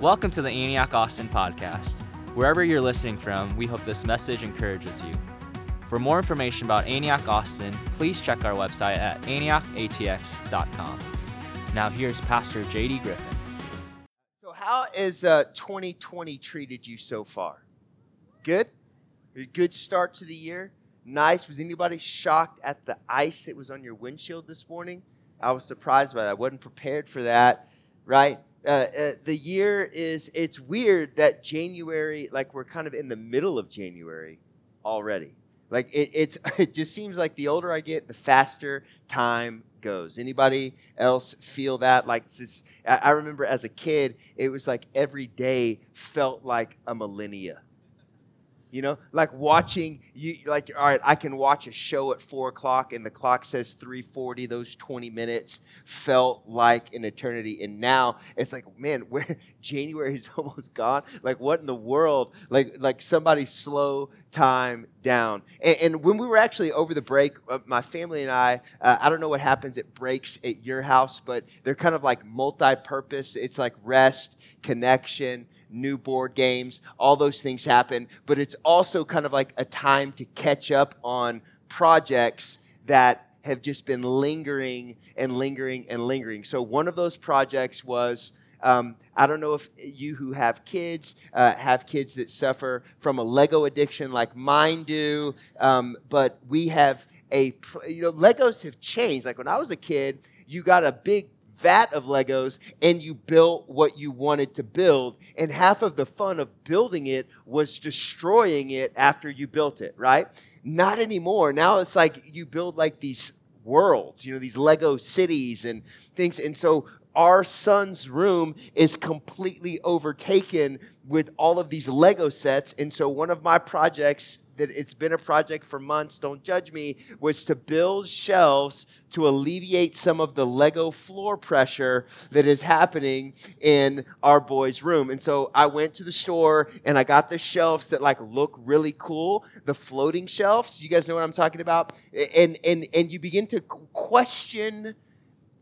Welcome to the Antioch Austin podcast. Wherever you're listening from, we hope this message encourages you. For more information about Antioch Austin, please check our website at antiochatx.com. Now, here's Pastor JD Griffin. So, how has uh, 2020 treated you so far? Good? A good start to the year? Nice. Was anybody shocked at the ice that was on your windshield this morning? I was surprised by that. I wasn't prepared for that, right? Uh, uh, the year is, it's weird that January, like we're kind of in the middle of January already. Like it, it's, it just seems like the older I get, the faster time goes. Anybody else feel that? Like I remember as a kid, it was like every day felt like a millennia you know like watching you like all right i can watch a show at four o'clock and the clock says 340 those 20 minutes felt like an eternity. And now it's like man where january is almost gone. Like what in the world? Like like somebody slow time down. And, and when we were actually over the break uh, my family and i uh, i don't know what happens at breaks at your house but they're kind of like multi-purpose. It's like rest connection new board games, all those things happen, but it's also kind of like a time to catch up on projects that have just been lingering and lingering and lingering. So, one of those projects was um, I don't know if you who have kids uh, have kids that suffer from a Lego addiction like mine do, um, but we have a, you know, Legos have changed. Like when I was a kid, you got a big vat of Legos and you built what you wanted to build. And half of the fun of building it was destroying it after you built it, right? Not anymore. Now it's like you build like these worlds, you know, these Lego cities and things. And so our son's room is completely overtaken with all of these Lego sets. And so one of my projects that it's been a project for months, don't judge me, was to build shelves to alleviate some of the Lego floor pressure that is happening in our boys' room. And so I went to the store and I got the shelves that like look really cool, the floating shelves. You guys know what I'm talking about? And and and you begin to question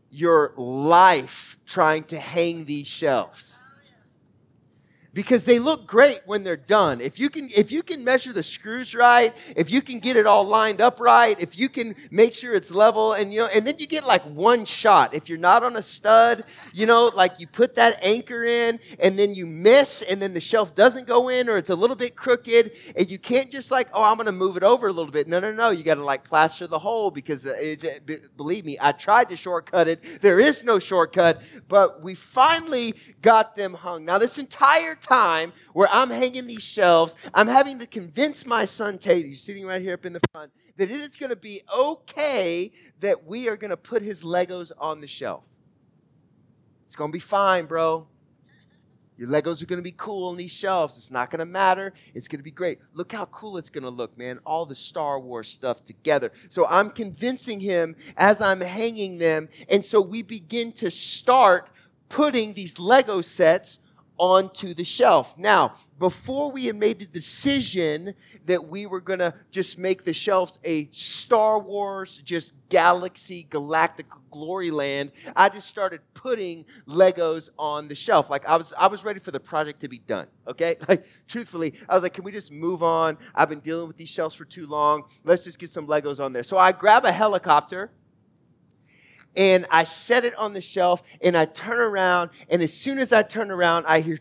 your life trying to hang these shelves because they look great when they're done. If you can if you can measure the screws right, if you can get it all lined up right, if you can make sure it's level and you know and then you get like one shot. If you're not on a stud, you know, like you put that anchor in and then you miss and then the shelf doesn't go in or it's a little bit crooked and you can't just like, "Oh, I'm going to move it over a little bit." No, no, no. You got to like plaster the hole because uh, it's, believe me, I tried to shortcut it. There is no shortcut, but we finally got them hung. Now this entire time where I'm hanging these shelves, I'm having to convince my son Tate, who's sitting right here up in the front, that it is going to be okay that we are going to put his Legos on the shelf. It's going to be fine, bro. Your Legos are going to be cool on these shelves. It's not going to matter. It's going to be great. Look how cool it's going to look, man. All the Star Wars stuff together. So I'm convincing him as I'm hanging them. And so we begin to start putting these Lego sets onto the shelf. Now, before we had made the decision that we were going to just make the shelves a Star Wars, just galaxy, galactic glory land, I just started putting Legos on the shelf. Like I was, I was ready for the project to be done. Okay. Like truthfully, I was like, can we just move on? I've been dealing with these shelves for too long. Let's just get some Legos on there. So I grab a helicopter and I set it on the shelf and I turn around and as soon as I turn around, I hear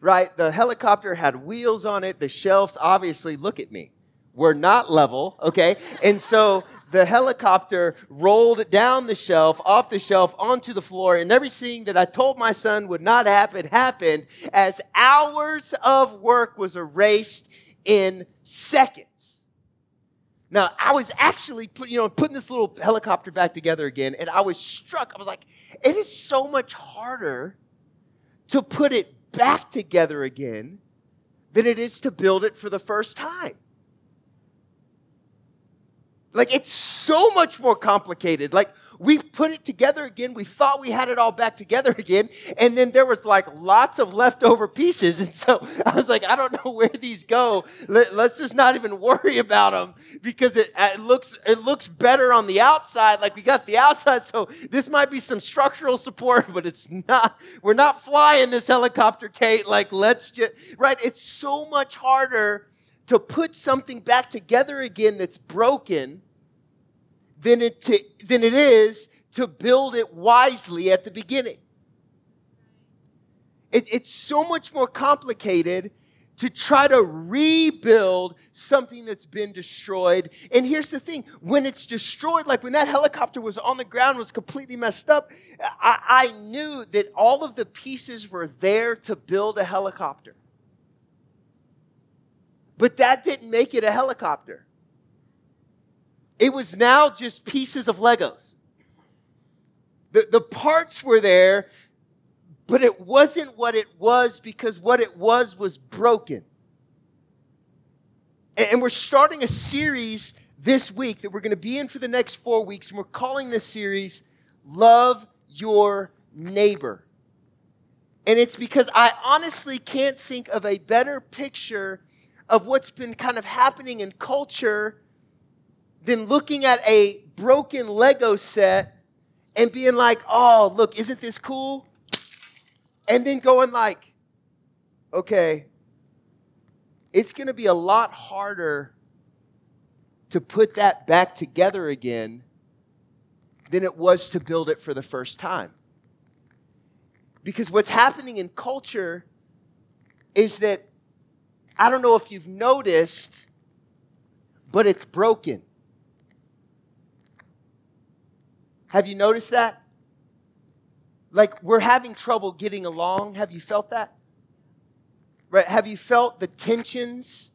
right? The helicopter had wheels on it. The shelves obviously look at me. We're not level, okay? And so the helicopter rolled down the shelf, off the shelf, onto the floor, and everything that I told my son would not happen happened as hours of work was erased in seconds. Now, I was actually put, you know, putting this little helicopter back together again, and I was struck. I was like, it is so much harder to put it back together again than it is to build it for the first time. Like, it's so much more complicated. Like, we put it together again. We thought we had it all back together again. And then there was like lots of leftover pieces. And so I was like, I don't know where these go. Let, us just not even worry about them because it, it, looks, it looks better on the outside. Like we got the outside. So this might be some structural support, but it's not, we're not flying this helicopter, Tate. Like let's just, right? It's so much harder to put something back together again that's broken than it, to, than it is to build it wisely at the beginning. It, it's so much more complicated to try to rebuild something that's been destroyed. And here's the thing when it's destroyed, like when that helicopter was on the ground, was completely messed up, I, I knew that all of the pieces were there to build a helicopter. But that didn't make it a helicopter. It was now just pieces of Legos. The, the parts were there, but it wasn't what it was because what it was was broken. And, and we're starting a series this week that we're going to be in for the next four weeks, and we're calling this series Love Your Neighbor. And it's because I honestly can't think of a better picture of what's been kind of happening in culture than looking at a broken Lego set and being like, oh, look, isn't this cool? And then going like, okay, it's going to be a lot harder to put that back together again than it was to build it for the first time. Because what's happening in culture is that, I don't know if you've noticed, but it's broken. Have you noticed that? Like we're having trouble getting along. Have you felt that? Right? Have you felt the tensions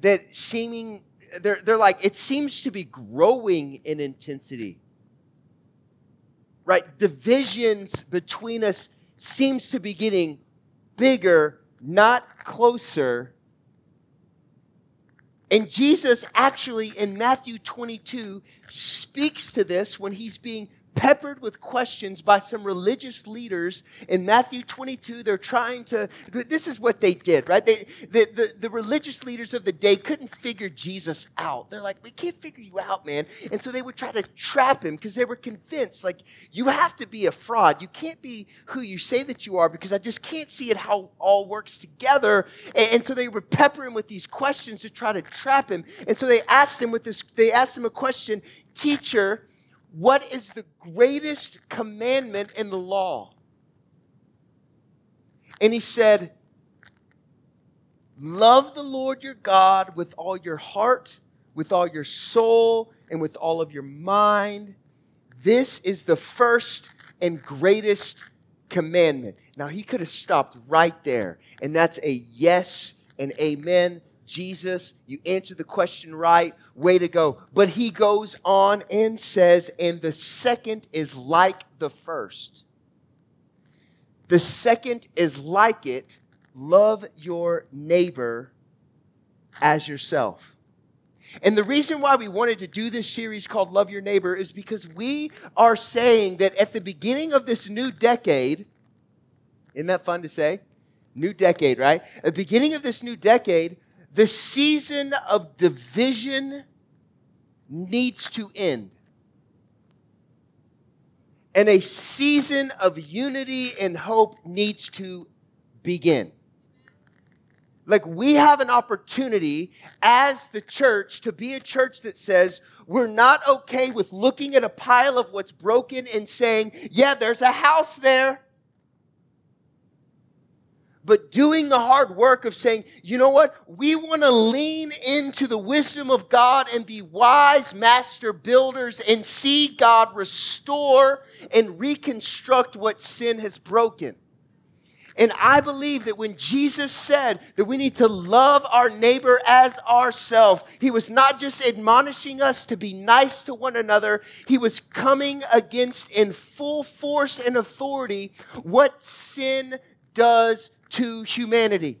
that seeming they're, they're like it seems to be growing in intensity. Right? Divisions between us seems to be getting bigger, not closer. And Jesus actually in Matthew 22 speaks to this when he's being peppered with questions by some religious leaders in Matthew 22. They're trying to, this is what they did, right? They, the, the, the religious leaders of the day couldn't figure Jesus out. They're like, we can't figure you out, man. And so they would try to trap him because they were convinced, like, you have to be a fraud. You can't be who you say that you are because I just can't see it how all works together. And, and so they would pepper him with these questions to try to trap him. And so they asked him with this, they asked him a question, teacher, what is the greatest commandment in the law? And he said, Love the Lord your God with all your heart, with all your soul, and with all of your mind. This is the first and greatest commandment. Now, he could have stopped right there, and that's a yes and amen. Jesus, you answered the question right. Way to go. But he goes on and says, and the second is like the first. The second is like it love your neighbor as yourself. And the reason why we wanted to do this series called Love Your Neighbor is because we are saying that at the beginning of this new decade, isn't that fun to say? New decade, right? At the beginning of this new decade, the season of division needs to end. And a season of unity and hope needs to begin. Like we have an opportunity as the church to be a church that says, we're not okay with looking at a pile of what's broken and saying, yeah, there's a house there but doing the hard work of saying, you know what? We want to lean into the wisdom of God and be wise master builders and see God restore and reconstruct what sin has broken. And I believe that when Jesus said that we need to love our neighbor as ourselves, he was not just admonishing us to be nice to one another, he was coming against in full force and authority what sin does to humanity.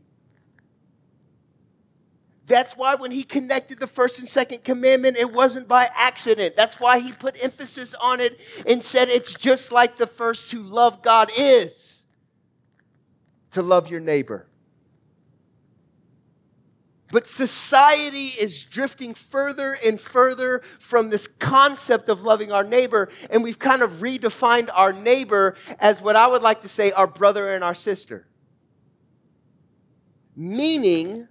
That's why when he connected the first and second commandment, it wasn't by accident. That's why he put emphasis on it and said it's just like the first to love God is to love your neighbor. But society is drifting further and further from this concept of loving our neighbor, and we've kind of redefined our neighbor as what I would like to say our brother and our sister. Meaning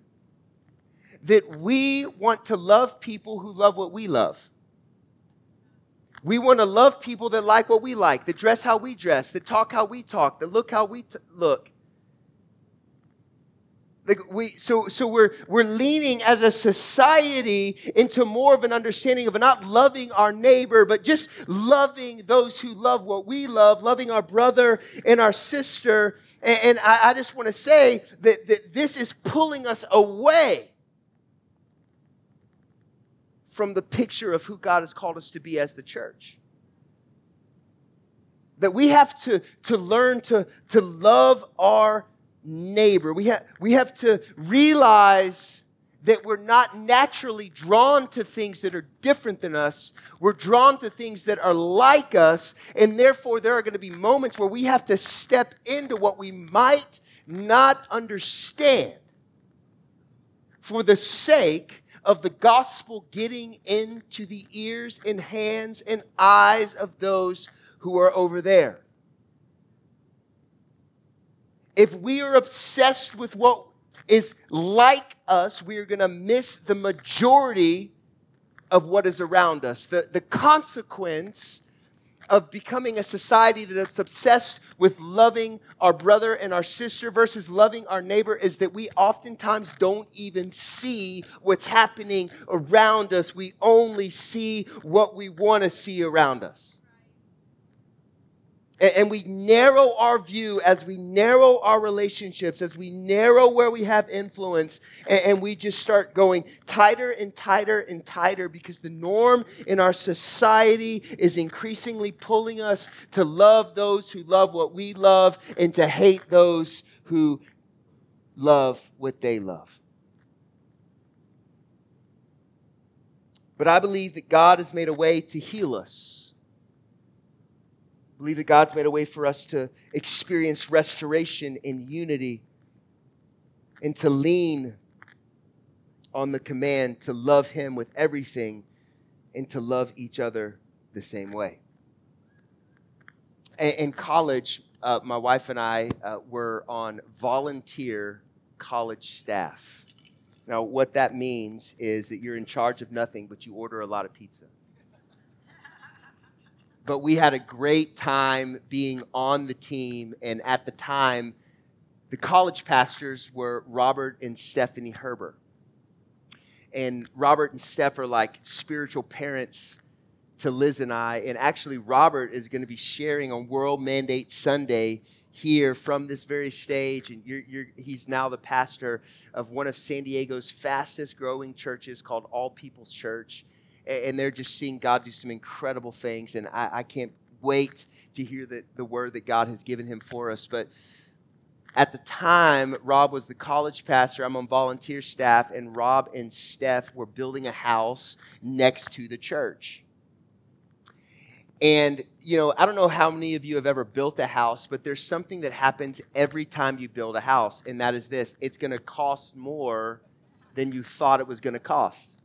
that we want to love people who love what we love. We want to love people that like what we like, that dress how we dress, that talk how we talk, that look how we t- look. Like we, so, so we're, we're leaning as a society into more of an understanding of not loving our neighbor, but just loving those who love what we love, loving our brother and our sister. And, and I, I just want to say that, that this is pulling us away from the picture of who God has called us to be as the church. That we have to, to learn to, to love our neighbor. We have, we have to realize that we're not naturally drawn to things that are different than us. We're drawn to things that are like us. And therefore, there are going to be moments where we have to step into what we might not understand for the sake of the gospel getting into the ears and hands and eyes of those who are over there if we are obsessed with what is like us, we are going to miss the majority of what is around us. The, the consequence of becoming a society that's obsessed with loving our brother and our sister versus loving our neighbor is that we oftentimes don't even see what's happening around us. We only see what we want to see around us and we narrow our view as we narrow our relationships, as we narrow where we have influence, and we just start going tighter and tighter and tighter because the norm in our society is increasingly pulling us to love those who love what we love and to hate those who love what they love. But I believe that God has made a way to heal us believe that God's made a way for us to experience restoration in unity and to lean on the command to love Him with everything and to love each other the same way. In college, uh, my wife and I uh, were on volunteer college staff. Now, what that means is that you're in charge of nothing, but you order a lot of pizza but we had a great time being on the team. And at the time, the college pastors were Robert and Stephanie Herber. And Robert and Steph are like spiritual parents to Liz and I. And actually, Robert is going to be sharing on World Mandate Sunday here from this very stage. And you're, you're, he's now the pastor of one of San Diego's fastest growing churches called All People's Church and they're just seeing God do some incredible things. And I, I can't wait to hear the, the word that God has given him for us. But at the time, Rob was the college pastor. I'm on volunteer staff, and Rob and Steph were building a house next to the church. And, you know, I don't know how many of you have ever built a house, but there's something that happens every time you build a house, and that is this it's going to cost more than you thought it was going to cost.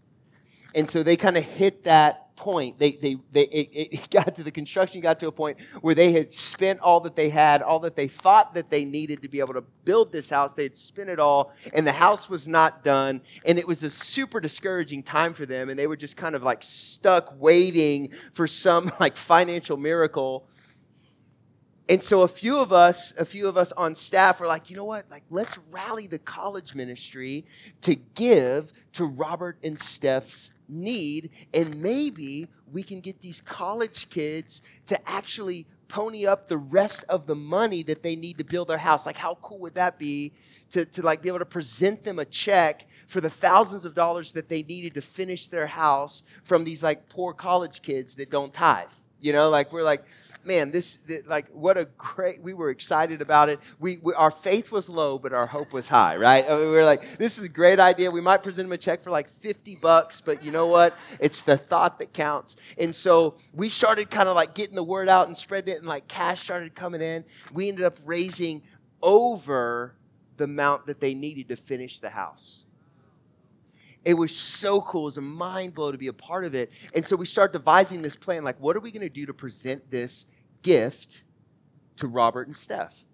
And so they kind of hit that point. They, they, they, it, it got to the construction got to a point where they had spent all that they had, all that they thought that they needed to be able to build this house. They had spent it all, and the house was not done. And it was a super discouraging time for them. And they were just kind of like stuck waiting for some like financial miracle. And so a few of us, a few of us on staff were like, you know what? Like, let's rally the college ministry to give to Robert and Steph's need, and maybe we can get these college kids to actually pony up the rest of the money that they need to build their house. Like, how cool would that be to, to like be able to present them a check for the thousands of dollars that they needed to finish their house from these like poor college kids that don't tithe? You know, like we're like, man, this, this, like, what a great, we were excited about it. We, we, Our faith was low, but our hope was high, right? I mean, we were like, this is a great idea. We might present them a check for like 50 bucks, but you know what? It's the thought that counts. And so we started kind of like getting the word out and spreading it, and like cash started coming in. We ended up raising over the amount that they needed to finish the house. It was so cool. It was a mind blow to be a part of it. And so we start devising this plan like, what are we going to do to present this gift to Robert and Steph?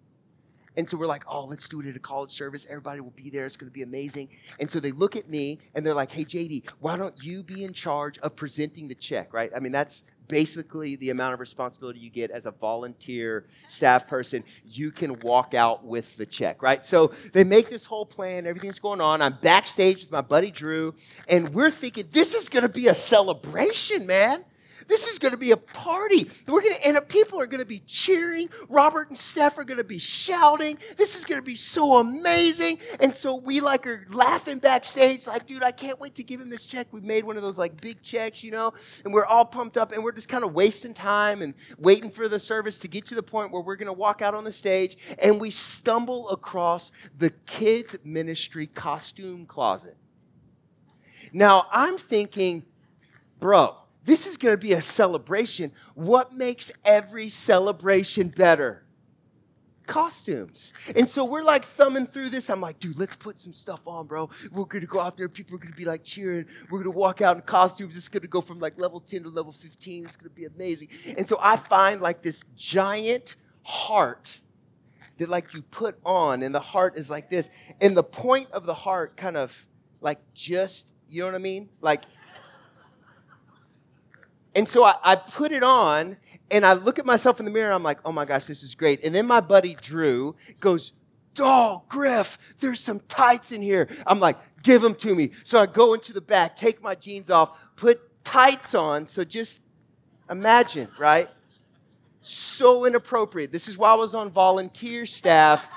And so we're like, oh, let's do it at a college service. Everybody will be there. It's going to be amazing. And so they look at me and they're like, hey, JD, why don't you be in charge of presenting the check, right? I mean, that's basically the amount of responsibility you get as a volunteer staff person. You can walk out with the check, right? So they make this whole plan. Everything's going on. I'm backstage with my buddy Drew, and we're thinking, this is to be a celebration, man. This is going to be a party. We're going to, and people are going to be cheering. Robert and Steph are going to be shouting. This is going to be so amazing. And so we like are laughing backstage, like, dude, I can't wait to give him this check. We made one of those like big checks, you know, and we're all pumped up and we're just kind of wasting time and waiting for the service to get to the point where we're going to walk out on the stage and we stumble across the kids' ministry costume closet. Now I'm thinking, bro, this is going to be a celebration. What makes every celebration better? Costumes. And so we're like thumbing through this. I'm like, dude, let's put some stuff on, bro. We're going to go out there. People are going to be like cheering. We're going to walk out in costumes. It's going to go from like level 10 to level 15. It's going to be amazing. And so I find like this giant heart that like you put on, and the heart is like this. And the point of the heart kind of like just, you know what I mean? Like, and so I, I, put it on and I look at myself in the mirror. I'm like, oh my gosh, this is great. And then my buddy Drew goes, Oh, Griff, there's some tights in here. I'm like, give them to me. So I go into the back, take my jeans off, put tights on. So just imagine, right? So inappropriate. This is why I was on volunteer staff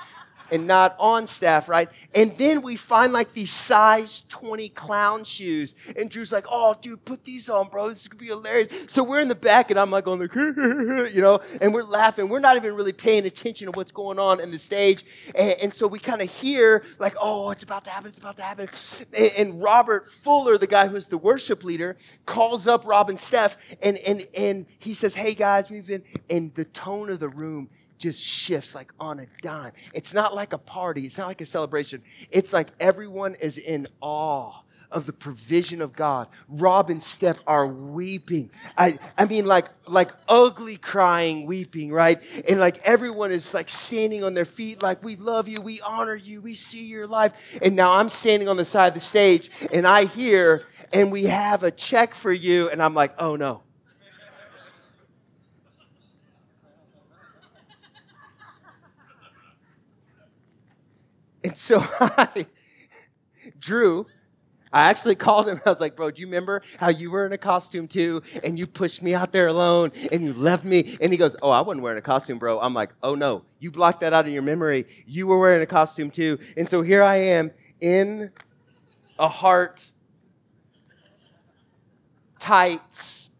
and not on staff, right? And then we find like these size 20 clown shoes. And Drew's like, oh, dude, put these on, bro. This is going to be hilarious. So we're in the back and I'm like on the, you know, and we're laughing. We're not even really paying attention to what's going on in the stage. And, and so we kind of hear like, oh, it's about to happen. It's about to happen. And, and Robert Fuller, the guy who's the worship leader, calls up Rob and Steph and, and, and he says, hey guys, we've been, and the tone of the room just shifts like on a dime. It's not like a party, it's not like a celebration. It's like everyone is in awe of the provision of God. Rob and Steph are weeping. I, I mean, like, like ugly crying, weeping, right? And like everyone is like standing on their feet, like, we love you, we honor you, we see your life. And now I'm standing on the side of the stage and I hear, and we have a check for you. And I'm like, oh no. And so I, Drew, I actually called him. I was like, bro, do you remember how you were in a costume too? And you pushed me out there alone and you left me. And he goes, oh, I wasn't wearing a costume, bro. I'm like, oh no, you blocked that out of your memory. You were wearing a costume too. And so here I am in a heart tights,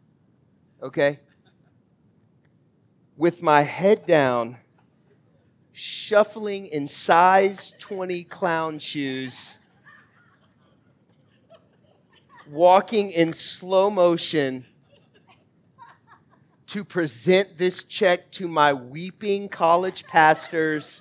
okay? With my head down shuffling in size 20 clown shoes, walking in slow motion to present this check to my weeping college pastors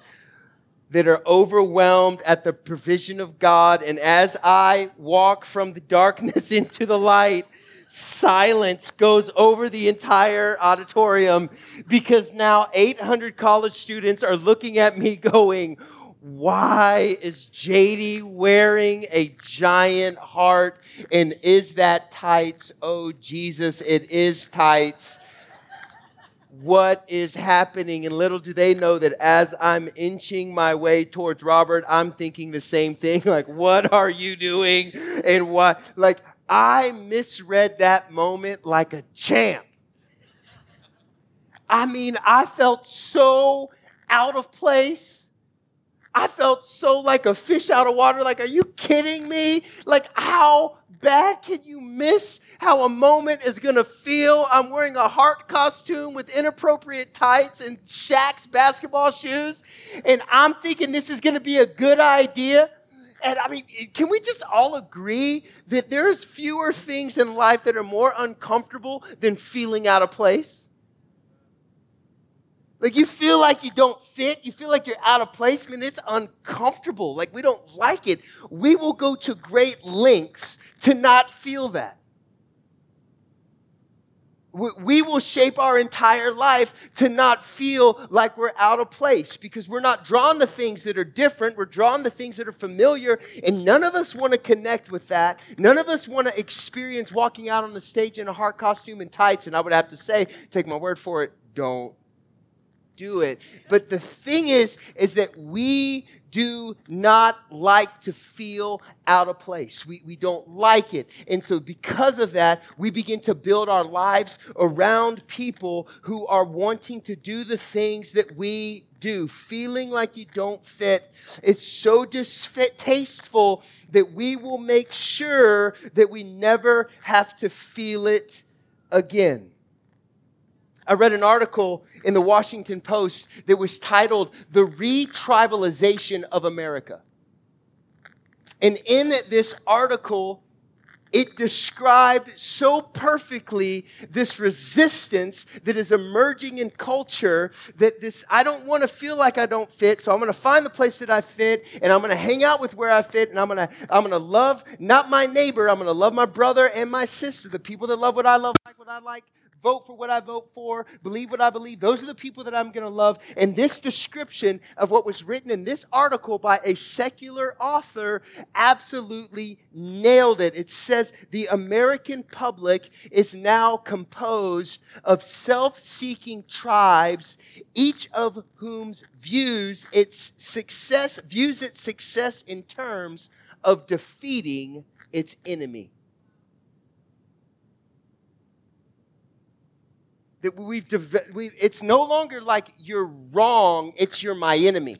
that are overwhelmed at the provision of God. And as I walk from the darkness into the light, silence goes over the entire auditorium because now 800 college students are looking at me going, why is JD wearing a giant heart? And is that tights? Oh, Jesus, it is tights. What is happening? And little do they know that as I'm inching my way towards Robert, I'm thinking the same thing. Like, what are you doing? And what, like, I misread that moment like a champ. I mean, I felt so out of place. I felt so like a fish out of water. Like, are you kidding me? Like, how bad can you miss how a moment is gonna feel? I'm wearing a heart costume with inappropriate tights and Shaq's basketball shoes, and I'm thinking this is gonna be a good idea. And I mean, can we just all agree that there's fewer things in life that are more uncomfortable than feeling out of place? Like you feel like you don't fit, you feel like you're out of place, I it's uncomfortable. Like we don't like it. We will go to great lengths to not feel that we will shape our entire life to not feel like we're out of place because we're not drawn to things that are different. We're drawn to things that are familiar, and none of us want to connect with that. None of us want to experience walking out on the stage in a heart costume and tights. And I would have to say, take my word for it, don't do it. But the thing is, is that we do not like to feel out of place. We, we don't like it. And so, because of that, we begin to build our lives around people who are wanting to do the things that we do, feeling like you don't fit. It's so distasteful that we will make sure that we never have to feel it again. I read an article in the Washington Post that was titled The Retribalization of America. And in this article, it described so perfectly this resistance that is emerging in culture that this I don't want to feel like I don't fit so I'm going to find the place that I fit and I'm going to hang out with where I fit and I'm going to I'm going to love not my neighbor I'm going to love my brother and my sister the people that love what I love like what I like vote for what I vote for, believe what I believe. Those are the people that I'm going to love. And this description of what was written in this article by a secular author absolutely nailed it. It says the American public is now composed of self seeking tribes, each of whom's views its success, views its success in terms of defeating its enemy. That we've we, it's no longer like you're wrong it's you're my enemy.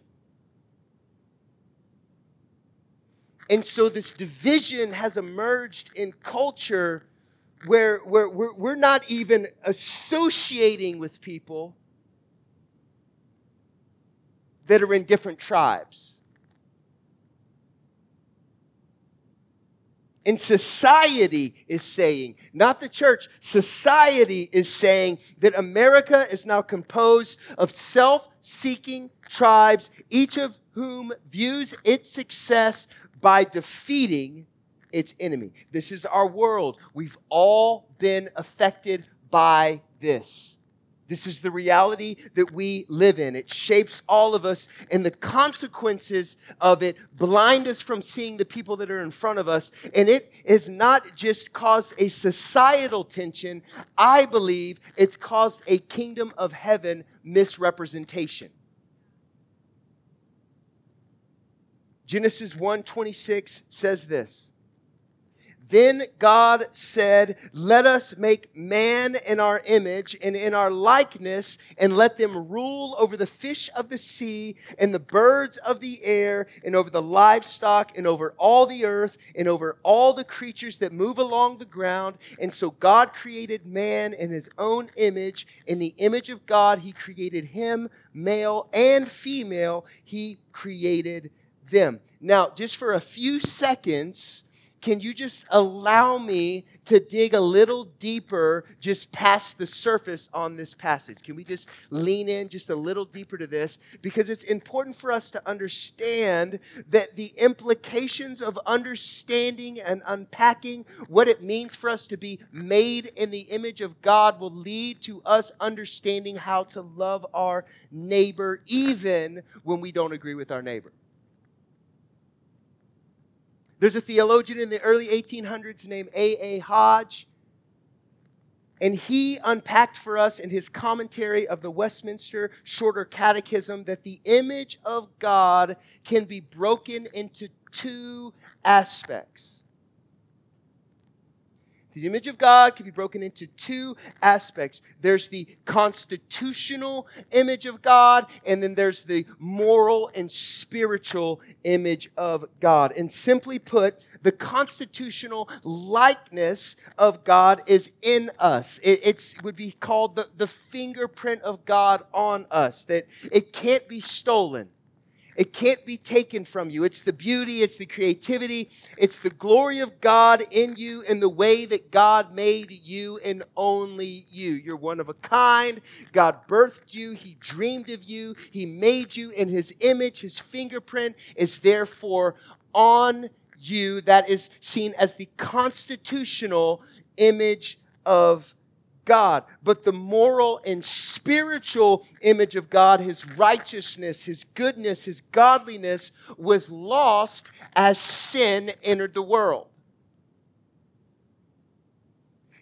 And so this division has emerged in culture where, where we're, we're not even associating with people that are in different tribes And society is saying, not the church, society is saying that America is now composed of self seeking tribes, each of whom views its success by defeating its enemy. This is our world. We've all been affected by this. This is the reality that we live in. It shapes all of us, and the consequences of it blind us from seeing the people that are in front of us. And it has not just caused a societal tension, I believe it's caused a kingdom of heaven misrepresentation. Genesis 1:26 says this. Then God said, Let us make man in our image and in our likeness, and let them rule over the fish of the sea and the birds of the air, and over the livestock, and over all the earth, and over all the creatures that move along the ground. And so God created man in his own image. In the image of God, he created him, male and female, he created them. Now, just for a few seconds, can you just allow me to dig a little deeper just past the surface on this passage? Can we just lean in just a little deeper to this? Because it's important for us to understand that the implications of understanding and unpacking what it means for us to be made in the image of God will lead to us understanding how to love our neighbor even when we don't agree with our neighbor. There's a theologian in the early 1800s named A.A. Hodge, and he unpacked for us in his commentary of the Westminster Shorter Catechism that the image of God can be broken into two aspects. The image of God can be broken into two aspects. There's the constitutional image of God, and then there's the moral and spiritual image of God. And simply put, the constitutional likeness of God is in us. It would be called the, the fingerprint of God on us, that it can't be stolen. It can't be taken from you. It's the beauty, it's the creativity, it's the glory of God in you in the way that God made you and only you. You're one of a kind. God birthed you, He dreamed of you, He made you in His image, His fingerprint is therefore on you. That is seen as the constitutional image of God, but the moral and spiritual image of God, his righteousness, his goodness, his godliness, was lost as sin entered the world.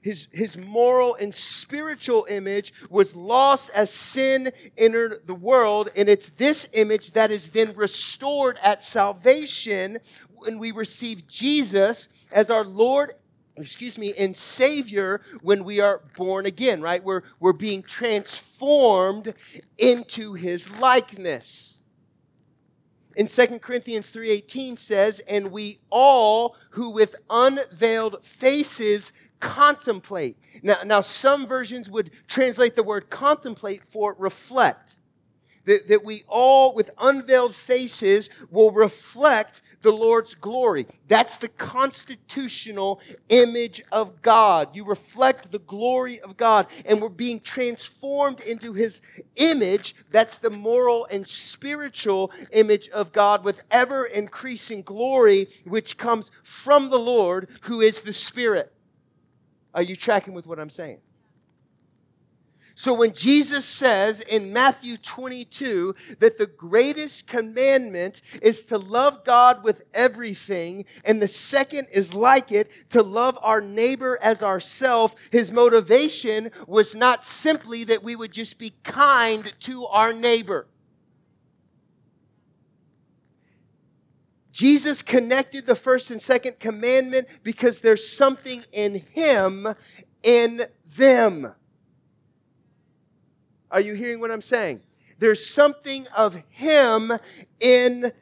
His, his moral and spiritual image was lost as sin entered the world, and it's this image that is then restored at salvation when we receive Jesus as our Lord excuse me, and Savior when we are born again, right? We're, we're being transformed into His likeness. In 2 Corinthians 3.18 says, And we all who with unveiled faces contemplate. Now, now some versions would translate the word contemplate for reflect. That, that we all with unveiled faces will reflect the Lord's glory. That's the constitutional image of God. You reflect the glory of God, and we're being transformed into His image. That's the moral and spiritual image of God with ever increasing glory, which comes from the Lord, who is the Spirit. Are you tracking with what I'm saying? So when Jesus says in Matthew 22 that the greatest commandment is to love God with everything, and the second is like it, to love our neighbor as ourself, his motivation was not simply that we would just be kind to our neighbor. Jesus connected the first and second commandment because there's something in him in them. Are you hearing what I'm saying? There's something of Him in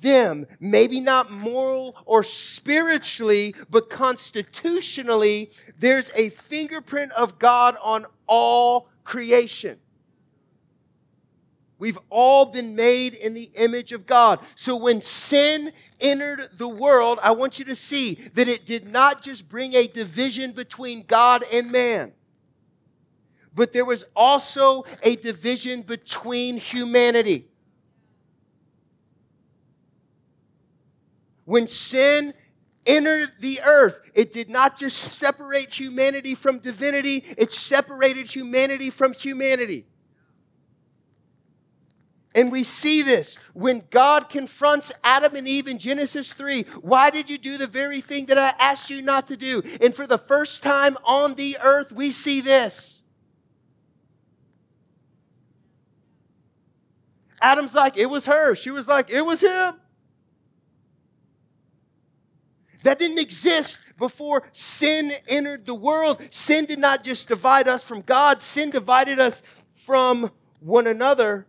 them. Maybe not moral or spiritually, but constitutionally, there's a fingerprint of God on all creation. We've all been made in the image of God. So when sin entered the world, I want you to see that it did not just bring a division between God and man but there was also a division between humanity. When sin entered the earth, it did not just separate humanity from divinity, it separated humanity from humanity. And we see this when God confronts Adam and Eve in Genesis 3. Why did you do the very thing that I asked you not to do? And for the first time on the earth, we see this. Adam's like, it was her. She was like, it was him. That didn't exist before sin entered the world. Sin did not just divide us from God, sin divided us from one another.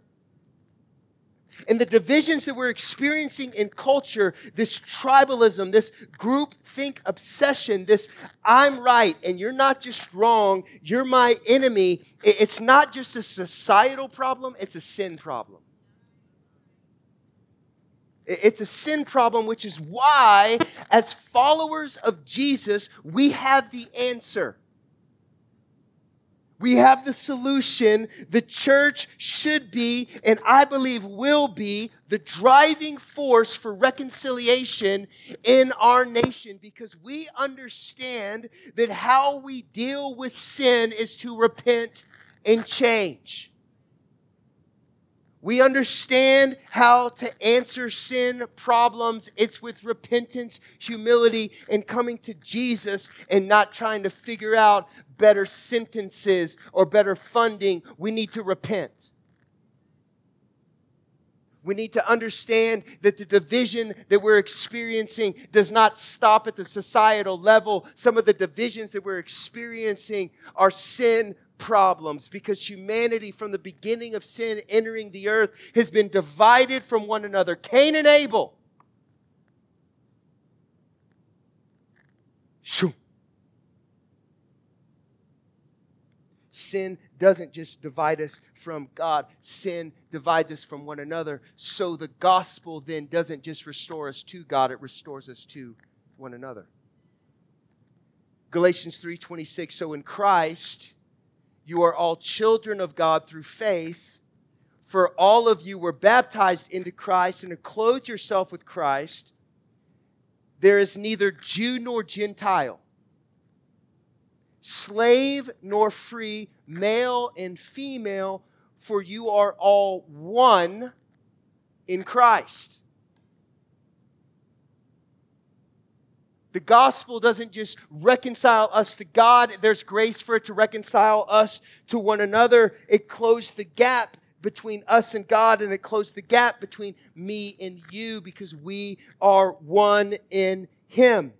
And the divisions that we're experiencing in culture, this tribalism, this group think obsession, this I'm right and you're not just wrong, you're my enemy, it's not just a societal problem, it's a sin problem. It's a sin problem, which is why, as followers of Jesus, we have the answer. We have the solution. The church should be, and I believe will be, the driving force for reconciliation in our nation because we understand that how we deal with sin is to repent and change. We understand how to answer sin problems. It's with repentance, humility, and coming to Jesus and not trying to figure out better sentences or better funding. We need to repent. We need to understand that the division that we're experiencing does not stop at the societal level. Some of the divisions that we're experiencing are sin problems because humanity, from the beginning of sin entering the earth, has been divided from one another. Cain and Abel. Shoo. Sin doesn't just divide us from God, sin divides us from one another. So the gospel then doesn't just restore us to God, it restores us to one another. Galatians 3:26 So in Christ you are all children of God through faith for all of you were baptized into Christ and have clothed yourself with Christ. There is neither Jew nor Gentile slave nor free, male and female, for you are all one in Christ. The gospel doesn't just reconcile us to God, there's grace for it to reconcile us to one another. It closed the gap between us and God, and it closed the gap between me and you because we are one in Him.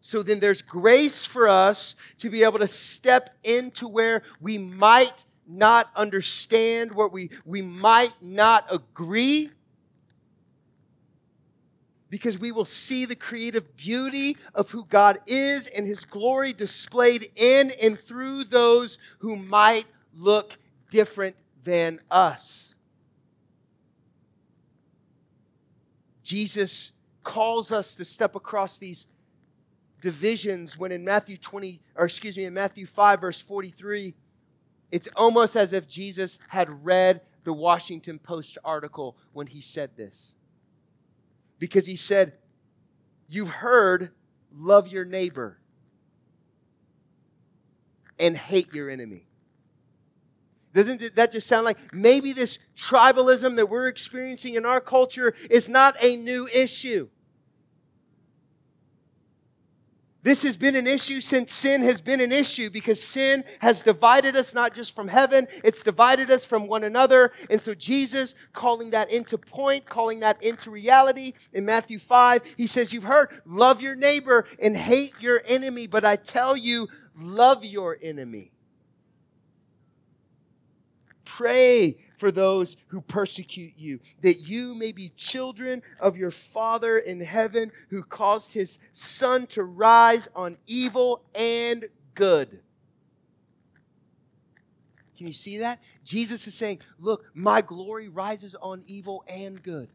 So then there's grace for us to be able to step into where we might not understand, where we, we might not agree, because we will see the creative beauty of who God is and his glory displayed in and through those who might look different than us. Jesus calls us to step across these divisions when in Matthew 20, or excuse me, in Matthew 5, verse 43, it's almost as if Jesus had read the Washington Post article when he said this. Because he said, You've heard, love your neighbor and hate your enemy. Doesn't that just sound like maybe this tribalism that we're experiencing in our culture is not a new issue? This has been an issue since sin has been an issue because sin has divided us not just from heaven, it's divided us from one another. And so Jesus calling that into point, calling that into reality in Matthew 5, he says, You've heard, love your neighbor and hate your enemy, but I tell you, love your enemy. Pray for those who persecute you, that you may be children of your Father in heaven who caused his sun to rise on evil and good. Can you see that? Jesus is saying, Look, my glory rises on evil and good.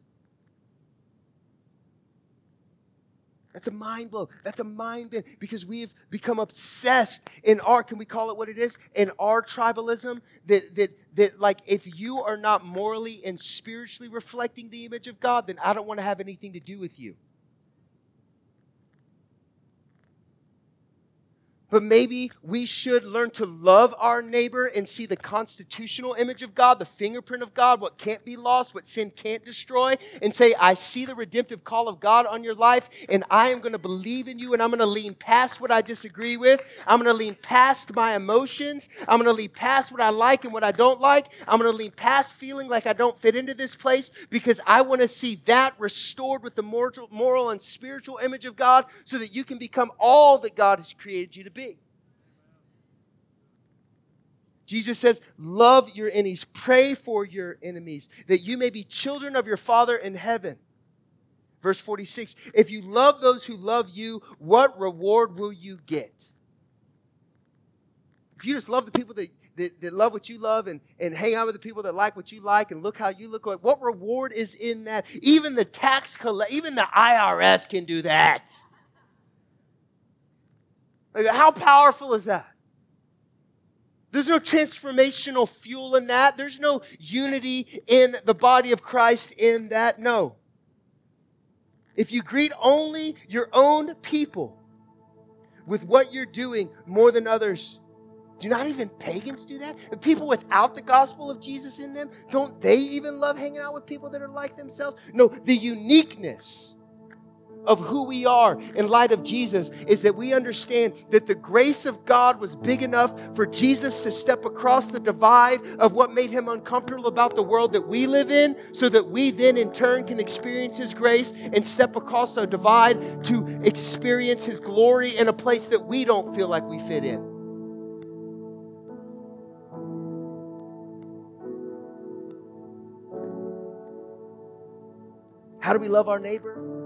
That's a mind blow. That's a mind bend because we've become obsessed in our, can we call it what it is? In our tribalism, that, that, that like if you are not morally and spiritually reflecting the image of God, then I don't want to have anything to do with you. But maybe we should learn to love our neighbor and see the constitutional image of God, the fingerprint of God, what can't be lost, what sin can't destroy, and say, I see the redemptive call of God on your life, and I am going to believe in you, and I'm going to lean past what I disagree with. I'm going to lean past my emotions. I'm going to lean past what I like and what I don't like. I'm going to lean past feeling like I don't fit into this place because I want to see that restored with the moral, and spiritual image of God so that you can become all that God has created you to be. Jesus says, Love your enemies, pray for your enemies, that you may be children of your Father in heaven. Verse 46 If you love those who love you, what reward will you get? If you just love the people that, that, that, love what you love and, and hang out with the people that like what you like and look how you look like, what reward is in that? Even the tax collect, even the IRS can do that. How powerful is that? There's no transformational fuel in that. There's no unity in the body of Christ in that. No. If you greet only your own people with what you're doing more than others, do not even pagans do that? And people without the gospel of Jesus in them, don't they even love hanging out with people that are like themselves? No, the uniqueness of who we are in light of Jesus is that we understand that the grace of God was big enough for Jesus to step across the divide of what made him uncomfortable about the world that we live in, so that we then in turn can experience his grace and step across the divide to experience his glory in a place that we don't feel like we fit in. How do we love our neighbor?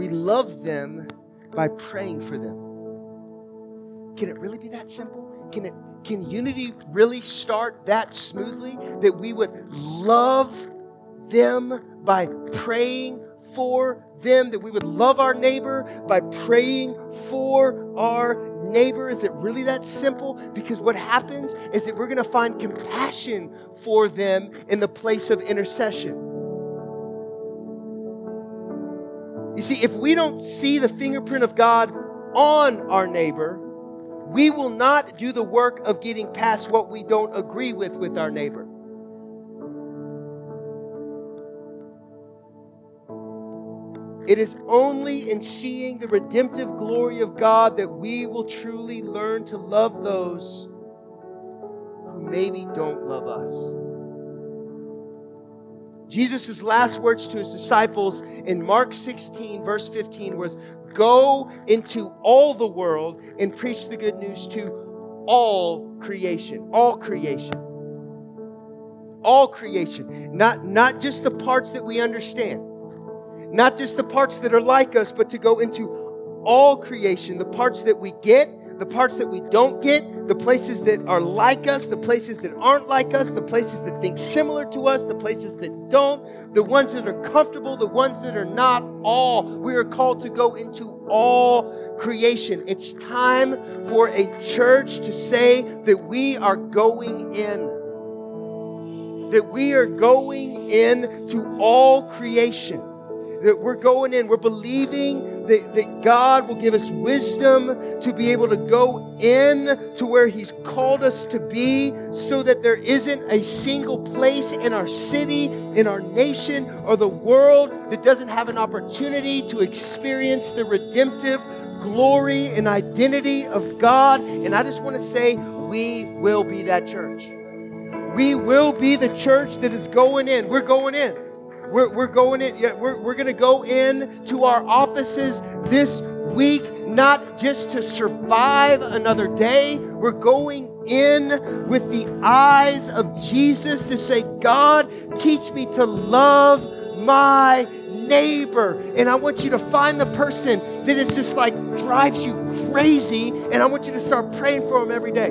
We love them by praying for them. Can it really be that simple? Can it can unity really start that smoothly that we would love them by praying for them, that we would love our neighbor by praying for our neighbor? Is it really that simple? Because what happens is that we're going to find compassion for them in the place of intercession. You see, if we don't see the fingerprint of God on our neighbor, we will not do the work of getting past what we don't agree with with our neighbor. It is only in seeing the redemptive glory of God that we will truly learn to love those who maybe don't love us. Jesus' last words to his disciples in Mark 16, verse 15, was Go into all the world and preach the good news to all creation. All creation. All creation. Not, not just the parts that we understand, not just the parts that are like us, but to go into all creation, the parts that we get the parts that we don't get, the places that are like us, the places that aren't like us, the places that think similar to us, the places that don't, the ones that are comfortable, the ones that are not, all. We are called to go into all creation. It's time for a church to say that we are going in. That we are going in to all creation that we're going in, we're believing that, that God will give us wisdom to be able to go in to where He's called us to be so that there isn't a single place in our city, in our nation, or the world that doesn't have an opportunity to experience the redemptive glory and identity of God. And I just want to say, we will be that church. We will be the church that is going in. We're going in. We're, we're going in, we're, we're going to go in to our offices this week, not just to survive another day. We're going in with the eyes of Jesus to say, God, teach me to love my neighbor. And I want you to find the person that is just like drives you crazy. And I want you to start praying for them every day.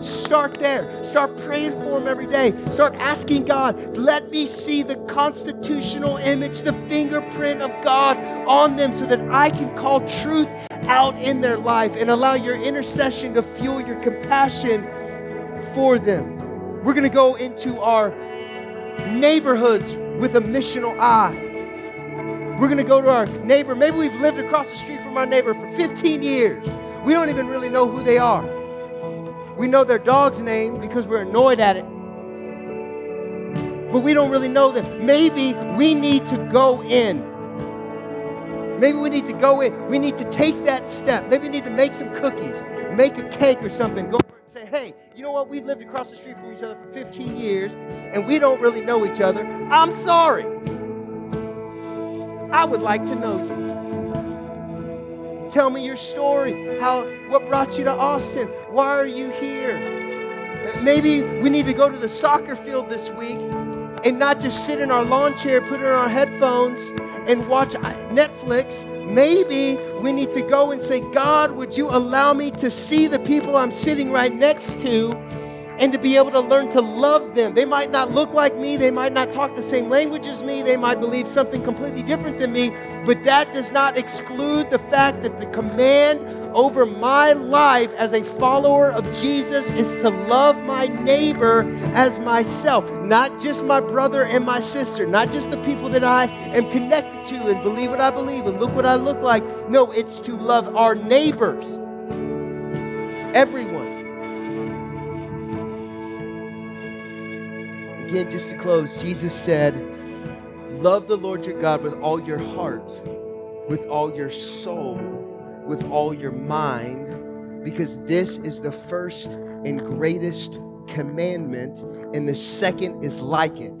Start there. Start praying for them every day. Start asking God, let me see the constitutional image, the fingerprint of God on them so that I can call truth out in their life and allow your intercession to fuel your compassion for them. We're going to go into our neighborhoods with a missional eye. We're going to go to our neighbor. Maybe we've lived across the street from our neighbor for 15 years. We don't even really know who they are. We know their dog's name because we're annoyed at it. But we don't really know them. Maybe we need to go in. Maybe we need to go in. We need to take that step. Maybe we need to make some cookies, make a cake or something. Go and say, hey, you know what? We've lived across the street from each other for 15 years and we don't really know each other. I'm sorry. I would like to know you. Tell me your story. How what brought you to Austin? Why are you here? Maybe we need to go to the soccer field this week and not just sit in our lawn chair, put in our headphones and watch Netflix. Maybe we need to go and say, God, would you allow me to see the people I'm sitting right next to and to be able to learn to love them. They might not look like me, they might not talk the same language as me, they might believe something completely different than me, but that does not exclude the fact that the command over my life as a follower of Jesus is to love my neighbor as myself, not just my brother and my sister, not just the people that I am connected to and believe what I believe and look what I look like. No, it's to love our neighbors, everyone. Again, just to close, Jesus said, Love the Lord your God with all your heart, with all your soul, with all your mind, because this is the first and greatest commandment, and the second is like it.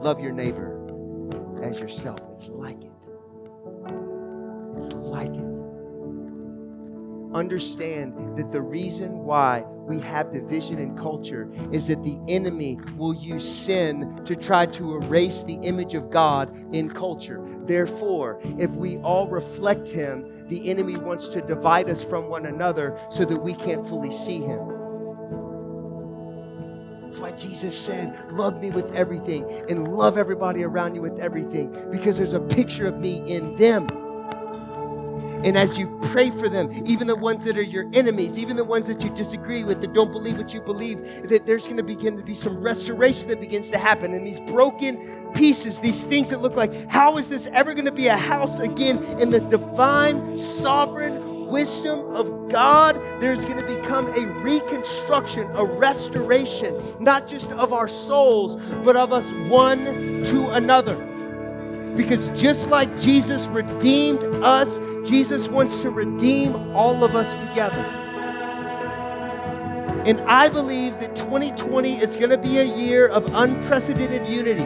Love your neighbor as yourself. It's like it. It's like it understand that the reason why we have division in culture is that the enemy will use sin to try to erase the image of God in culture. Therefore, if we all reflect him, the enemy wants to divide us from one another so that we can't fully see him. That's why Jesus said, Love me with everything and love everybody around you with everything because there's a picture of me in them. And as you pray for them, even the ones that are your enemies, even the ones that you disagree with, that don't believe what you believe, that there's going to begin to be some restoration that begins to happen. And these broken pieces, these things that look like, how is this ever going to be a house again? In the divine, sovereign wisdom of God, there's going to become a reconstruction, a restoration, not just of our souls, but of us one to another. Because just like Jesus redeemed us, Jesus wants to redeem all of us together. And I believe that 2020 is going to be a year of unprecedented unity.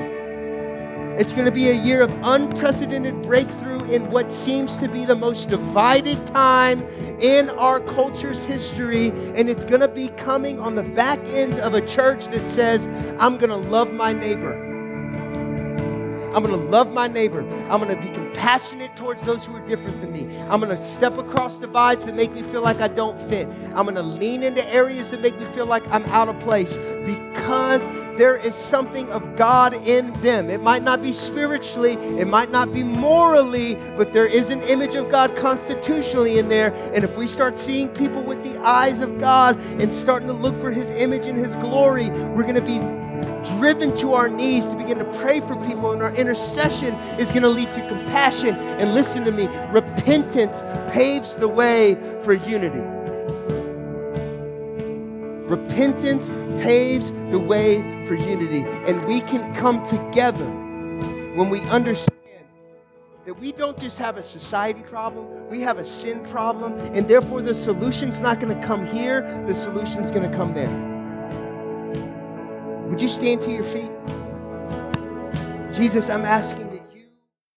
It's going to be a year of unprecedented breakthrough in what seems to be the most divided time in our culture's history. And it's going to be coming on the back ends of a church that says, I'm going to love my neighbor. I'm going to love my neighbor. I'm going to be compassionate towards those who are different than me. I'm going to step across divides that make me feel like I don't fit. I'm going to lean into areas that make me feel like I'm out of place because there is something of God in them. It might not be spiritually, it might not be morally, but there is an image of God constitutionally in there. And if we start seeing people with the eyes of God and starting to look for His image and His glory, we're going to be driven to our knees to begin to pray for people, and our intercession is going to lead to compassion. And listen to me repentance paves the way for unity. Repentance paves the way for unity, and we can come together when we understand that we don't just have a society problem, we have a sin problem, and therefore the solution's not going to come here, the solution's going to come there. Would you stand to your feet? Jesus, I'm asking